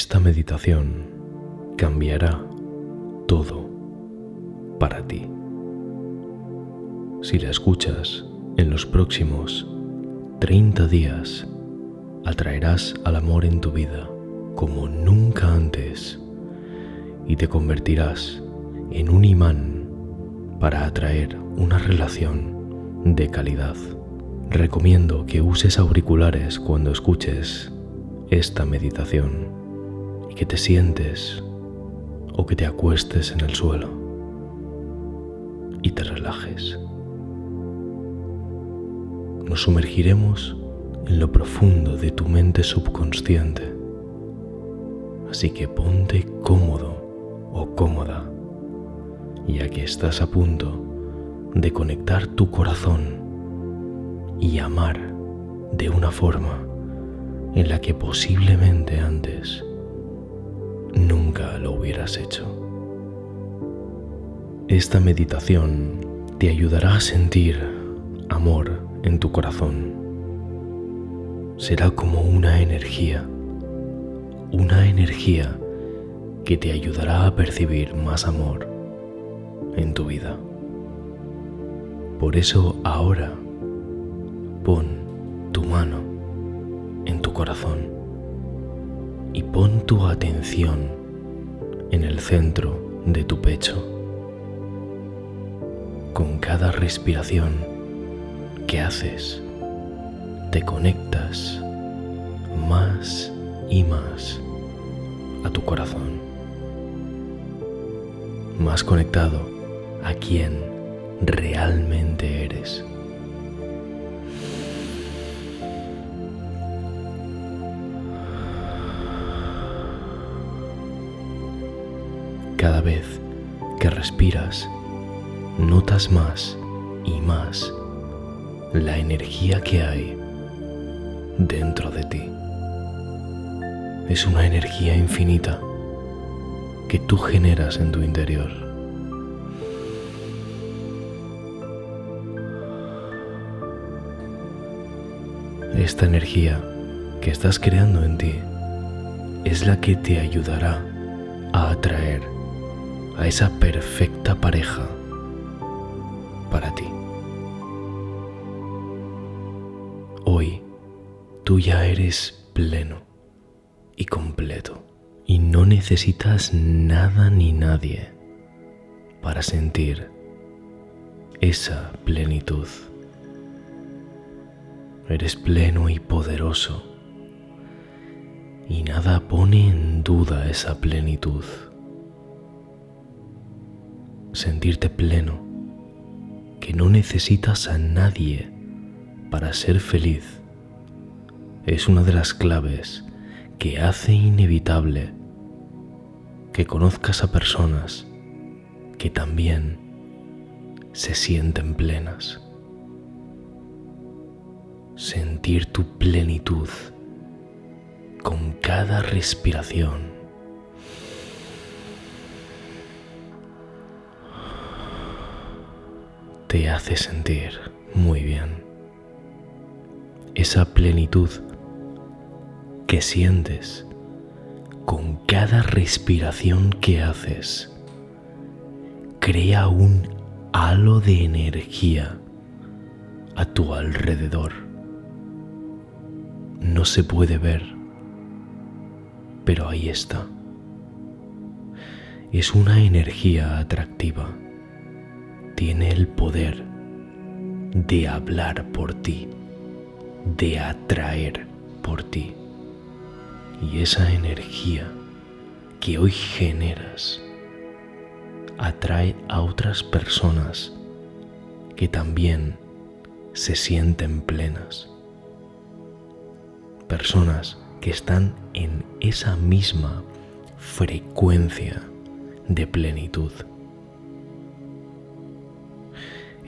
Esta meditación cambiará todo para ti. Si la escuchas en los próximos 30 días, atraerás al amor en tu vida como nunca antes y te convertirás en un imán para atraer una relación de calidad. Recomiendo que uses auriculares cuando escuches esta meditación que te sientes o que te acuestes en el suelo y te relajes. Nos sumergiremos en lo profundo de tu mente subconsciente. Así que ponte cómodo o cómoda, ya que estás a punto de conectar tu corazón y amar de una forma en la que posiblemente antes nunca lo hubieras hecho. Esta meditación te ayudará a sentir amor en tu corazón. Será como una energía, una energía que te ayudará a percibir más amor en tu vida. Por eso ahora pon tu mano en tu corazón y pon tu atención en el centro de tu pecho. Con cada respiración que haces, te conectas más y más a tu corazón, más conectado a quien realmente eres. Notas más y más la energía que hay dentro de ti. Es una energía infinita que tú generas en tu interior. Esta energía que estás creando en ti es la que te ayudará a atraer a esa perfecta pareja para ti. Hoy tú ya eres pleno y completo y no necesitas nada ni nadie para sentir esa plenitud. Eres pleno y poderoso y nada pone en duda esa plenitud sentirte pleno, que no necesitas a nadie para ser feliz, es una de las claves que hace inevitable que conozcas a personas que también se sienten plenas. Sentir tu plenitud con cada respiración te hace sentir muy bien. Esa plenitud que sientes con cada respiración que haces crea un halo de energía a tu alrededor. No se puede ver, pero ahí está. Es una energía atractiva tiene el poder de hablar por ti, de atraer por ti. Y esa energía que hoy generas atrae a otras personas que también se sienten plenas. Personas que están en esa misma frecuencia de plenitud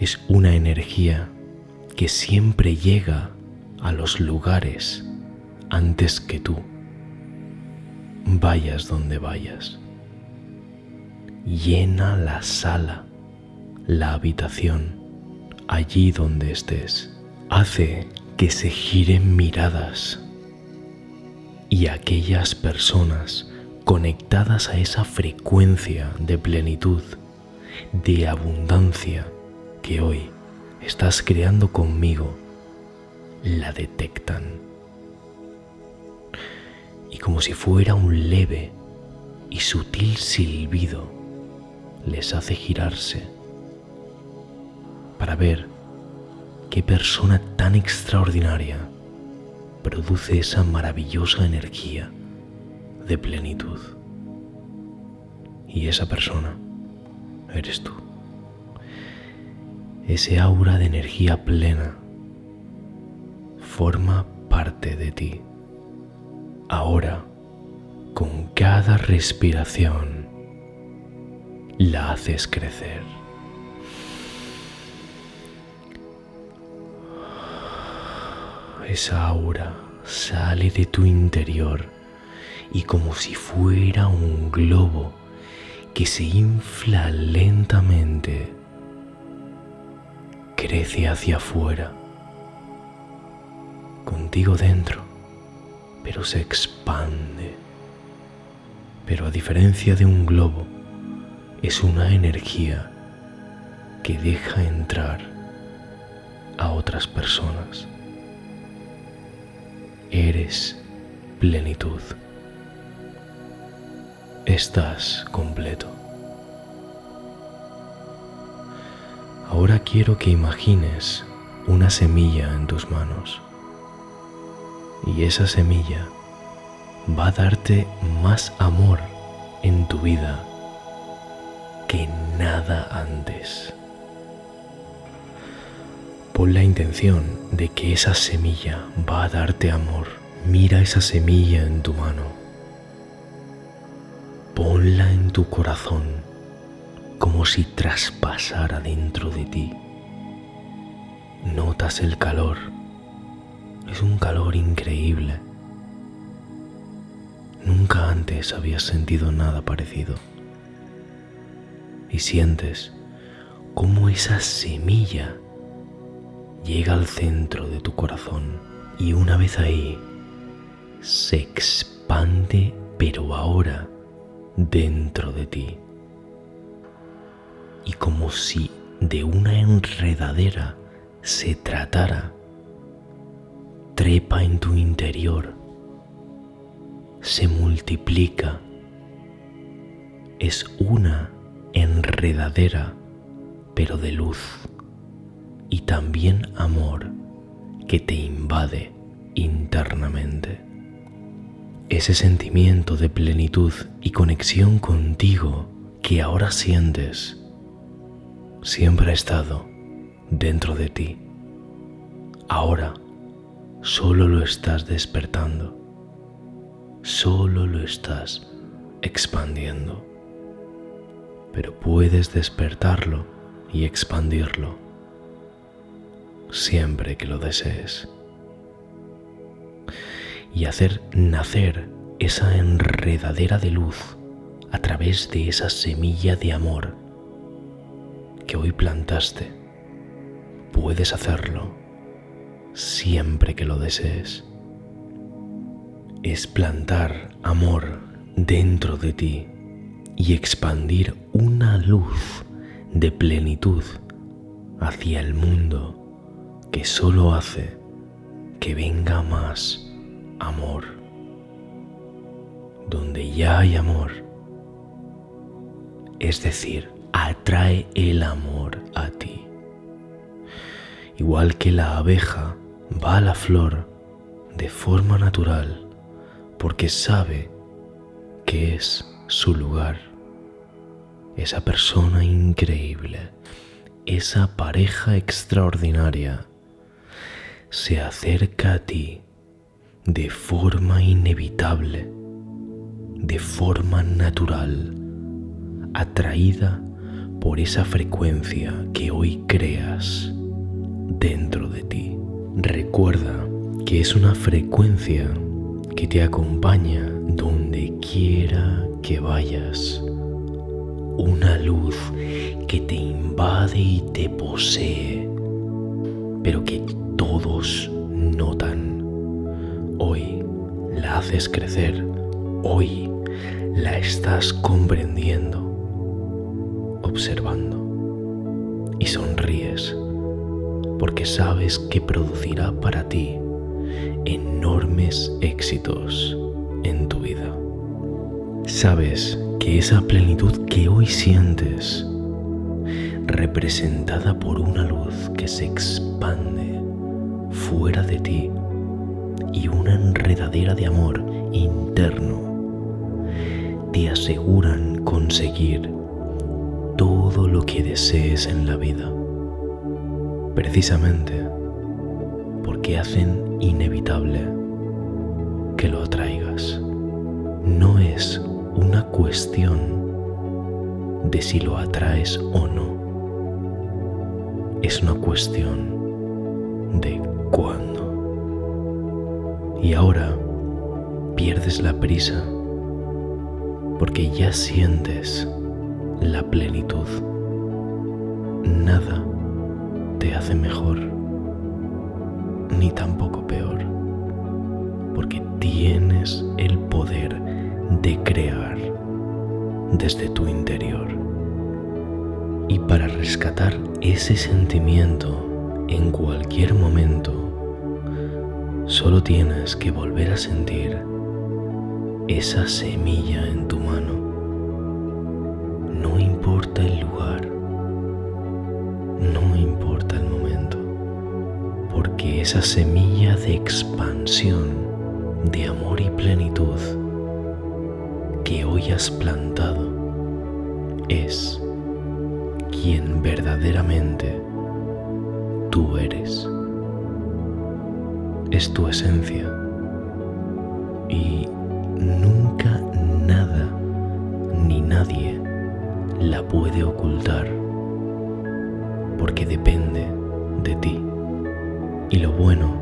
es una energía que siempre llega a los lugares antes que tú. Vayas donde vayas. Llena la sala, la habitación, allí donde estés. Hace que se giren miradas y aquellas personas conectadas a esa frecuencia de plenitud, de abundancia que hoy estás creando conmigo, la detectan. Y como si fuera un leve y sutil silbido, les hace girarse para ver qué persona tan extraordinaria produce esa maravillosa energía de plenitud. Y esa persona eres tú. Ese aura de energía plena forma parte de ti. Ahora, con cada respiración, la haces crecer. Esa aura sale de tu interior y como si fuera un globo que se infla lentamente, crece hacia afuera, contigo dentro, pero se expande. Pero a diferencia de un globo, es una energía que deja entrar a otras personas. Eres plenitud. Estás completo. Ahora quiero que imagines una semilla en tus manos. Y esa semilla va a darte más amor en tu vida que nada antes. Pon la intención de que esa semilla va a darte amor. Mira esa semilla en tu mano. Ponla en tu corazón como si traspasara dentro de ti. Notas el calor. Es un calor increíble. Nunca antes habías sentido nada parecido. Y sientes cómo esa semilla llega al centro de tu corazón y una vez ahí se expande pero ahora dentro de ti. Y como si de una enredadera se tratara, trepa en tu interior, se multiplica, es una enredadera pero de luz. Y también amor que te invade internamente. Ese sentimiento de plenitud y conexión contigo que ahora sientes siempre ha estado dentro de ti. Ahora solo lo estás despertando, solo lo estás expandiendo, pero puedes despertarlo y expandirlo siempre que lo desees. Y hacer nacer esa enredadera de luz a través de esa semilla de amor que hoy plantaste. Puedes hacerlo siempre que lo desees. Es plantar amor dentro de ti y expandir una luz de plenitud hacia el mundo que solo hace que venga más amor. Donde ya hay amor, es decir, atrae el amor a ti. Igual que la abeja va a la flor de forma natural porque sabe que es su lugar. Esa persona increíble, esa pareja extraordinaria se acerca a ti de forma inevitable, de forma natural, atraída por esa frecuencia que hoy creas dentro de ti. Recuerda que es una frecuencia que te acompaña donde quiera que vayas. Una luz que te invade y te posee, pero que todos notan. Hoy la haces crecer, hoy la estás comprendiendo, observando y sonríes porque sabes que producirá para ti enormes éxitos en tu vida. Sabes que esa plenitud que hoy sientes, representada por una luz que se expande fuera de ti y una enredadera de amor interno, te aseguran conseguir todo lo que desees en la vida, precisamente porque hacen inevitable que lo atraigas. No es una cuestión de si lo atraes o no. Es una cuestión de cuándo. Y ahora pierdes la prisa porque ya sientes la plenitud. Nada te hace mejor ni tampoco peor porque tienes el poder de crear desde tu interior. Y para rescatar ese sentimiento en cualquier momento, solo tienes que volver a sentir esa semilla en tu mano. Esa semilla de expansión, de amor y plenitud, que hoy has plantado es quien verdaderamente tú eres. Es tu esencia y nunca nada ni nadie la puede ocultar porque depende de ti. Y lo bueno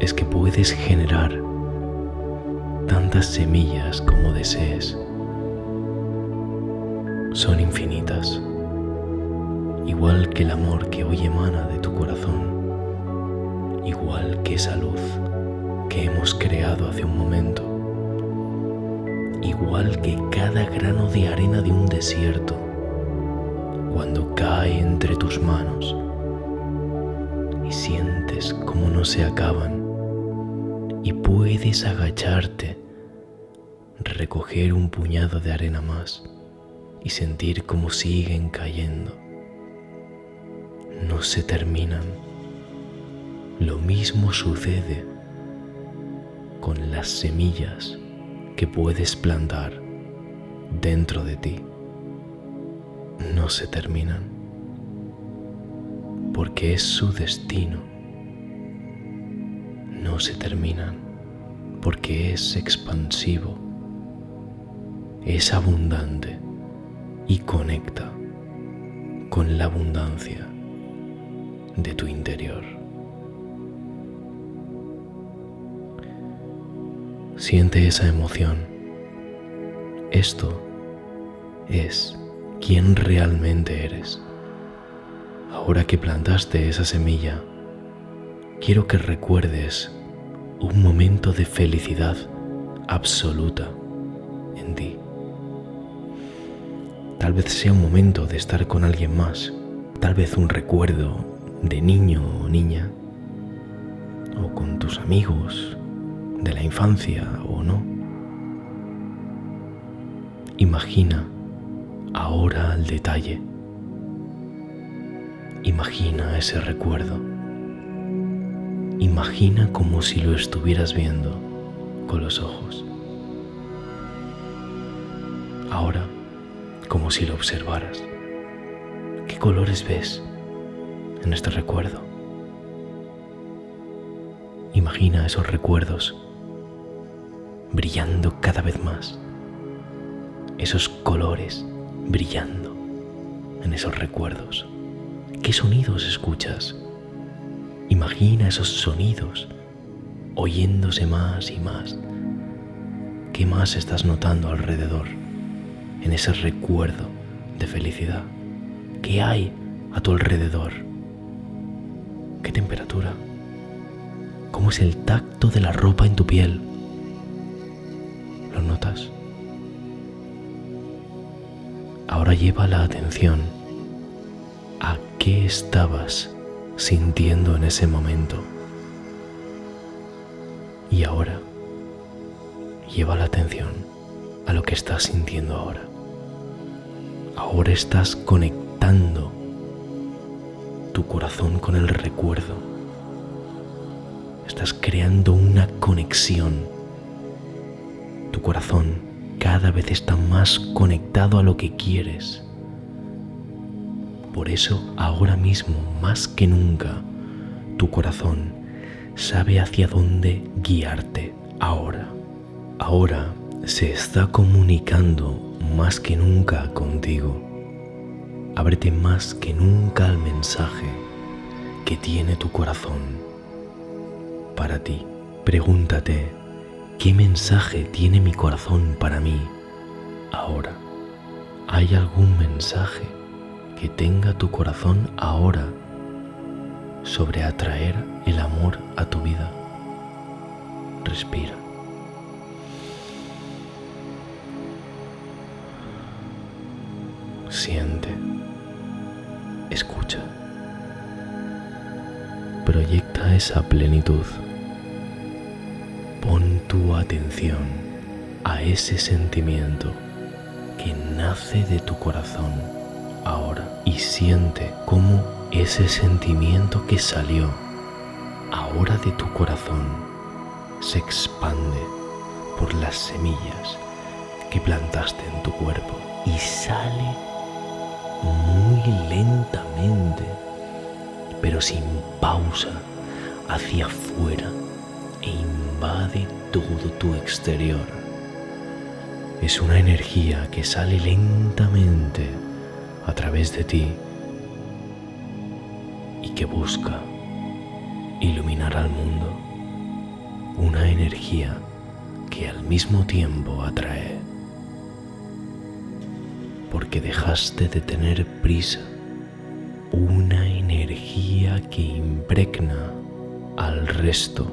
es que puedes generar tantas semillas como desees. Son infinitas, igual que el amor que hoy emana de tu corazón, igual que esa luz que hemos creado hace un momento, igual que cada grano de arena de un desierto, cuando cae entre tus manos sientes como no se acaban y puedes agacharte, recoger un puñado de arena más y sentir cómo siguen cayendo. No se terminan. Lo mismo sucede con las semillas que puedes plantar dentro de ti. No se terminan porque es su destino no se terminan porque es expansivo, es abundante y conecta con la abundancia de tu interior. Siente esa emoción. Esto es quien realmente eres. Ahora que plantaste esa semilla, quiero que recuerdes un momento de felicidad absoluta en ti. Tal vez sea un momento de estar con alguien más, tal vez un recuerdo de niño o niña, o con tus amigos de la infancia o no. Imagina ahora el detalle. Imagina ese recuerdo. Imagina como si lo estuvieras viendo con los ojos. Ahora, como si lo observaras. ¿Qué colores ves en este recuerdo? Imagina esos recuerdos brillando cada vez más. Esos colores brillando en esos recuerdos. ¿Qué sonidos escuchas? Imagina esos sonidos oyéndose más y más. ¿Qué más estás notando alrededor en ese recuerdo de felicidad? ¿Qué hay a tu alrededor? ¿Qué temperatura? ¿Cómo es el tacto de la ropa en tu piel? ¿Lo notas? Ahora lleva la atención qué estabas sintiendo en ese momento. Y ahora lleva la atención a lo que estás sintiendo ahora. Ahora estás conectando tu corazón con el recuerdo. Estás creando una conexión. Tu corazón cada vez está más conectado a lo que quieres. Por eso ahora mismo, más que nunca, tu corazón sabe hacia dónde guiarte ahora. Ahora se está comunicando más que nunca contigo. Ábrete más que nunca al mensaje que tiene tu corazón para ti. Pregúntate, ¿qué mensaje tiene mi corazón para mí ahora? ¿Hay algún mensaje que tenga tu corazón ahora sobre atraer el amor a tu vida? Respira. Siente. Escucha. Proyecta esa plenitud. Pon tu atención a ese sentimiento que nace de tu corazón ahora y siente cómo ese sentimiento que salió ahora de tu corazón se expande por las semillas que plantaste en tu cuerpo y sale muy lentamente, pero sin pausa, hacia afuera e invade todo tu exterior. Es una energía que sale lentamente a través de ti y que busca iluminar al mundo. Una energía que al mismo tiempo atrae porque dejaste de tener prisa, una energía que impregna al resto,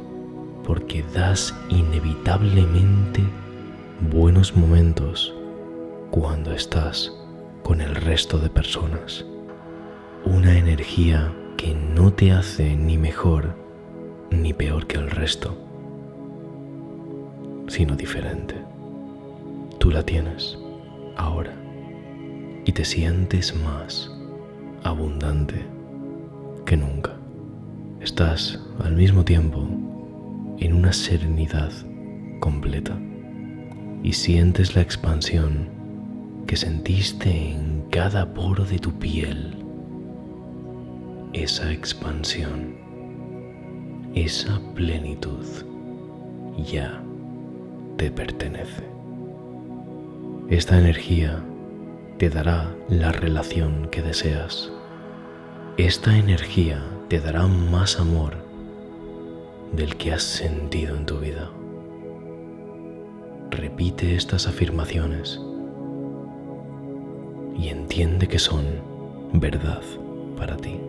porque das inevitablemente buenos momentos cuando estás con el resto de personas. Una energía que no te hace ni mejor ni peor que el resto, sino diferente. Tú la tienes ahora y te sientes más abundante que nunca. Estás al mismo tiempo en una serenidad completa y sientes la expansión que sentiste en cada poro de tu piel. Esa expansión, esa plenitud ya te pertenece. Esta energía te dará la relación que deseas. Esta energía te dará más amor del que has sentido en tu vida. Repite estas afirmaciones y entiende que son verdad para ti.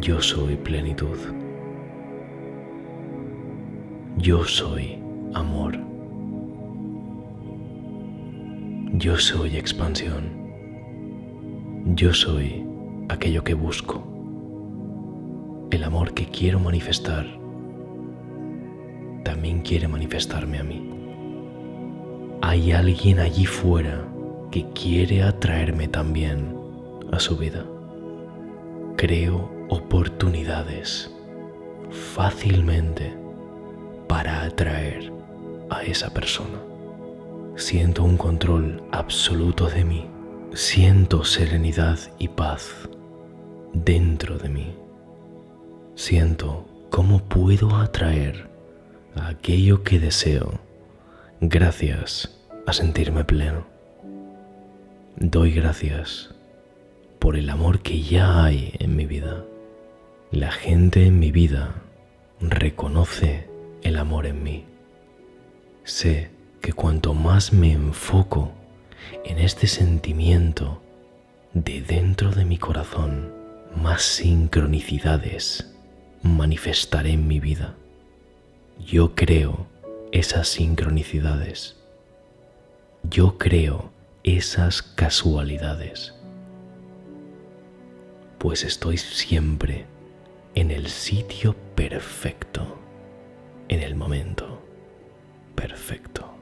Yo soy plenitud. Yo soy amor. Yo soy expansión. Yo soy aquello que busco. El amor que quiero manifestar también quiere manifestarme a mí. Hay alguien allí fuera que quiere atraerme también a su vida. Creo oportunidades fácilmente para atraer a esa persona. Siento un control absoluto de mí. Siento serenidad y paz dentro de mí. Siento cómo puedo atraer a aquello que deseo gracias a sentirme pleno. Doy gracias por el amor que ya hay en mi vida. La gente en mi vida reconoce el amor en mí. Sé que cuanto más me enfoco en este sentimiento de dentro de mi corazón, más sincronicidades manifestaré en mi vida. Yo creo esas sincronicidades. Yo creo esas casualidades. Pues estoy siempre en el sitio perfecto, en el momento perfecto.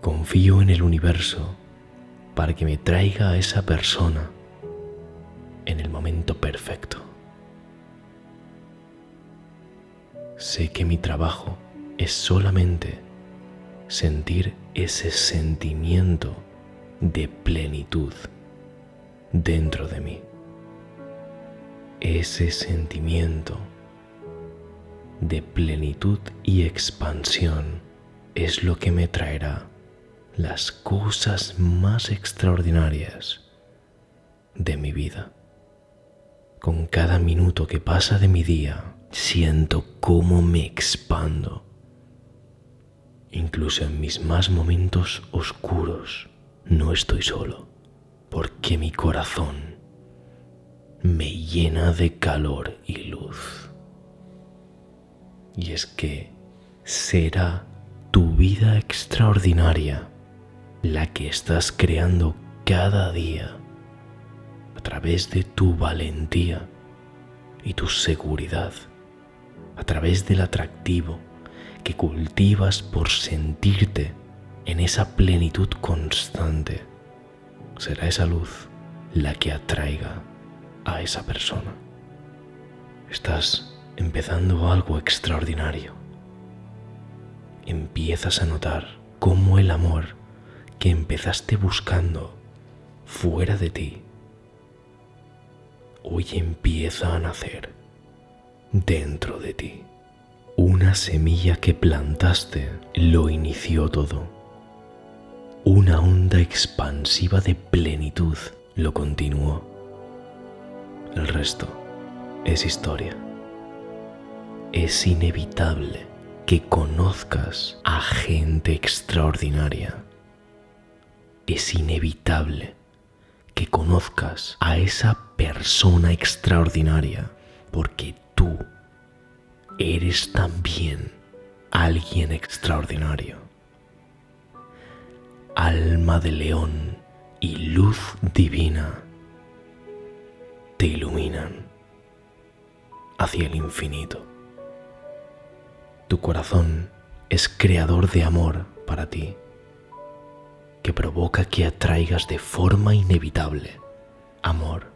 Confío en el universo para que me traiga a esa persona en el momento perfecto. Sé que mi trabajo es solamente sentir ese sentimiento de plenitud dentro de mí. Ese sentimiento de plenitud y expansión es lo que me traerá las cosas más extraordinarias de mi vida. Con cada minuto que pasa de mi día, siento cómo me expando. Incluso en mis más momentos oscuros, no estoy solo, porque mi corazón me llena de calor y luz. Y es que será tu vida extraordinaria la que estás creando cada día a través de tu valentía y tu seguridad, a través del atractivo que cultivas por sentirte en esa plenitud constante. Será esa luz la que atraiga a esa persona. Estás empezando algo extraordinario. Empiezas a notar cómo el amor que empezaste buscando fuera de ti, hoy empieza a nacer dentro de ti. Una semilla que plantaste lo inició todo. Una onda expansiva de plenitud lo continuó. El resto es historia. Es inevitable que conozcas a gente extraordinaria es inevitable que conozcas a esa persona extraordinaria porque tú eres también alguien extraordinario. Alma de león y luz divina te iluminan hacia el infinito. Tu corazón es creador de amor para ti que provoca que atraigas de forma inevitable amor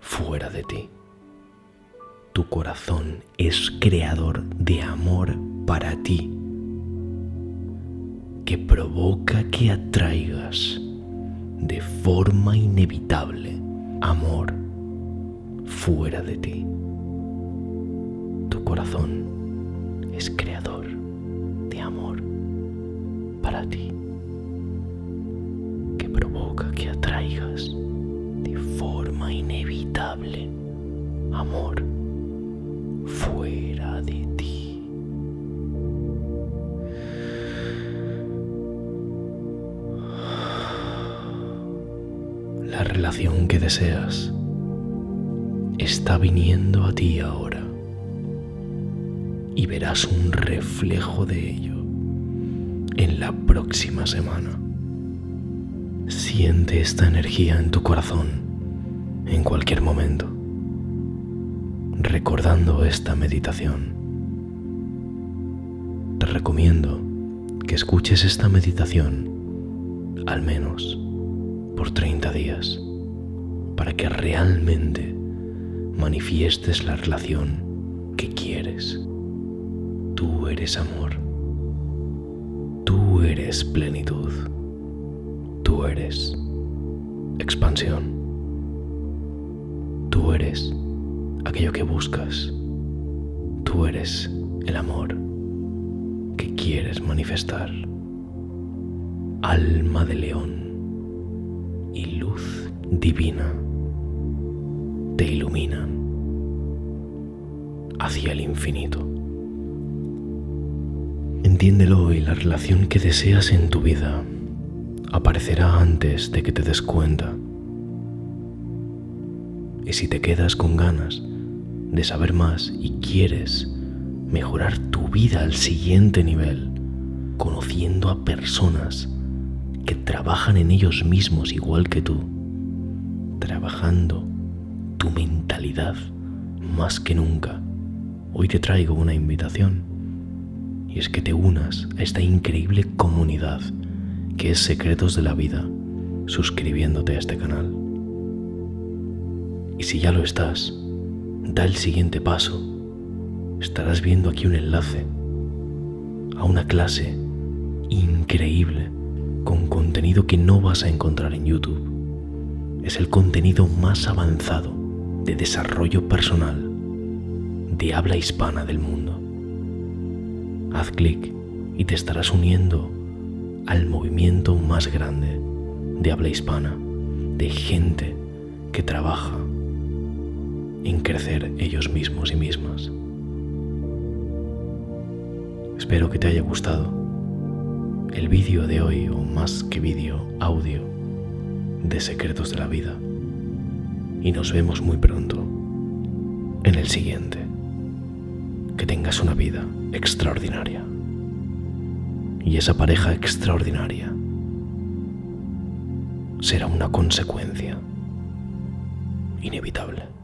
fuera de ti. Tu corazón es creador de amor para ti, que provoca que atraigas de forma inevitable amor fuera de ti. Tu corazón es creador de amor para ti provoca que atraigas de forma inevitable amor deseas está viniendo a ti ahora y verás un reflejo de ello en la próxima semana. Siente esta energía en tu corazón en cualquier momento, recordando esta meditación. Te recomiendo que escuches esta meditación al menos por 30 días para que realmente manifiestes la relación que quieres. Tú eres amor. Tú eres plenitud. Tú eres expansión. Tú eres aquello que buscas. Tú eres el amor que quieres manifestar. Alma de león y luz divina te iluminan hacia el infinito. Entiéndelo y la relación que deseas en tu vida aparecerá antes de que te des cuenta. Y si te quedas con ganas de saber más y quieres mejorar tu vida al siguiente nivel, conociendo a personas que trabajan en ellos mismos igual que tú, trabajando tu mentalidad más que nunca. Hoy te traigo una invitación y es que te unas a esta increíble comunidad que es Secretos de la Vida suscribiéndote a este canal. Y si ya lo estás, da el siguiente paso. Estarás viendo aquí un enlace a una clase increíble con contenido que no vas a encontrar en YouTube. Es el contenido más avanzado de desarrollo personal de habla hispana del mundo. Haz clic y te estarás uniendo al movimiento más grande de habla hispana, de gente que trabaja en crecer ellos mismos y mismas. Espero que te haya gustado el vídeo de hoy, o más que vídeo, audio, de Secretos de la Vida. Y nos vemos muy pronto en el siguiente. Que tengas una vida extraordinaria. Y esa pareja extraordinaria será una consecuencia inevitable.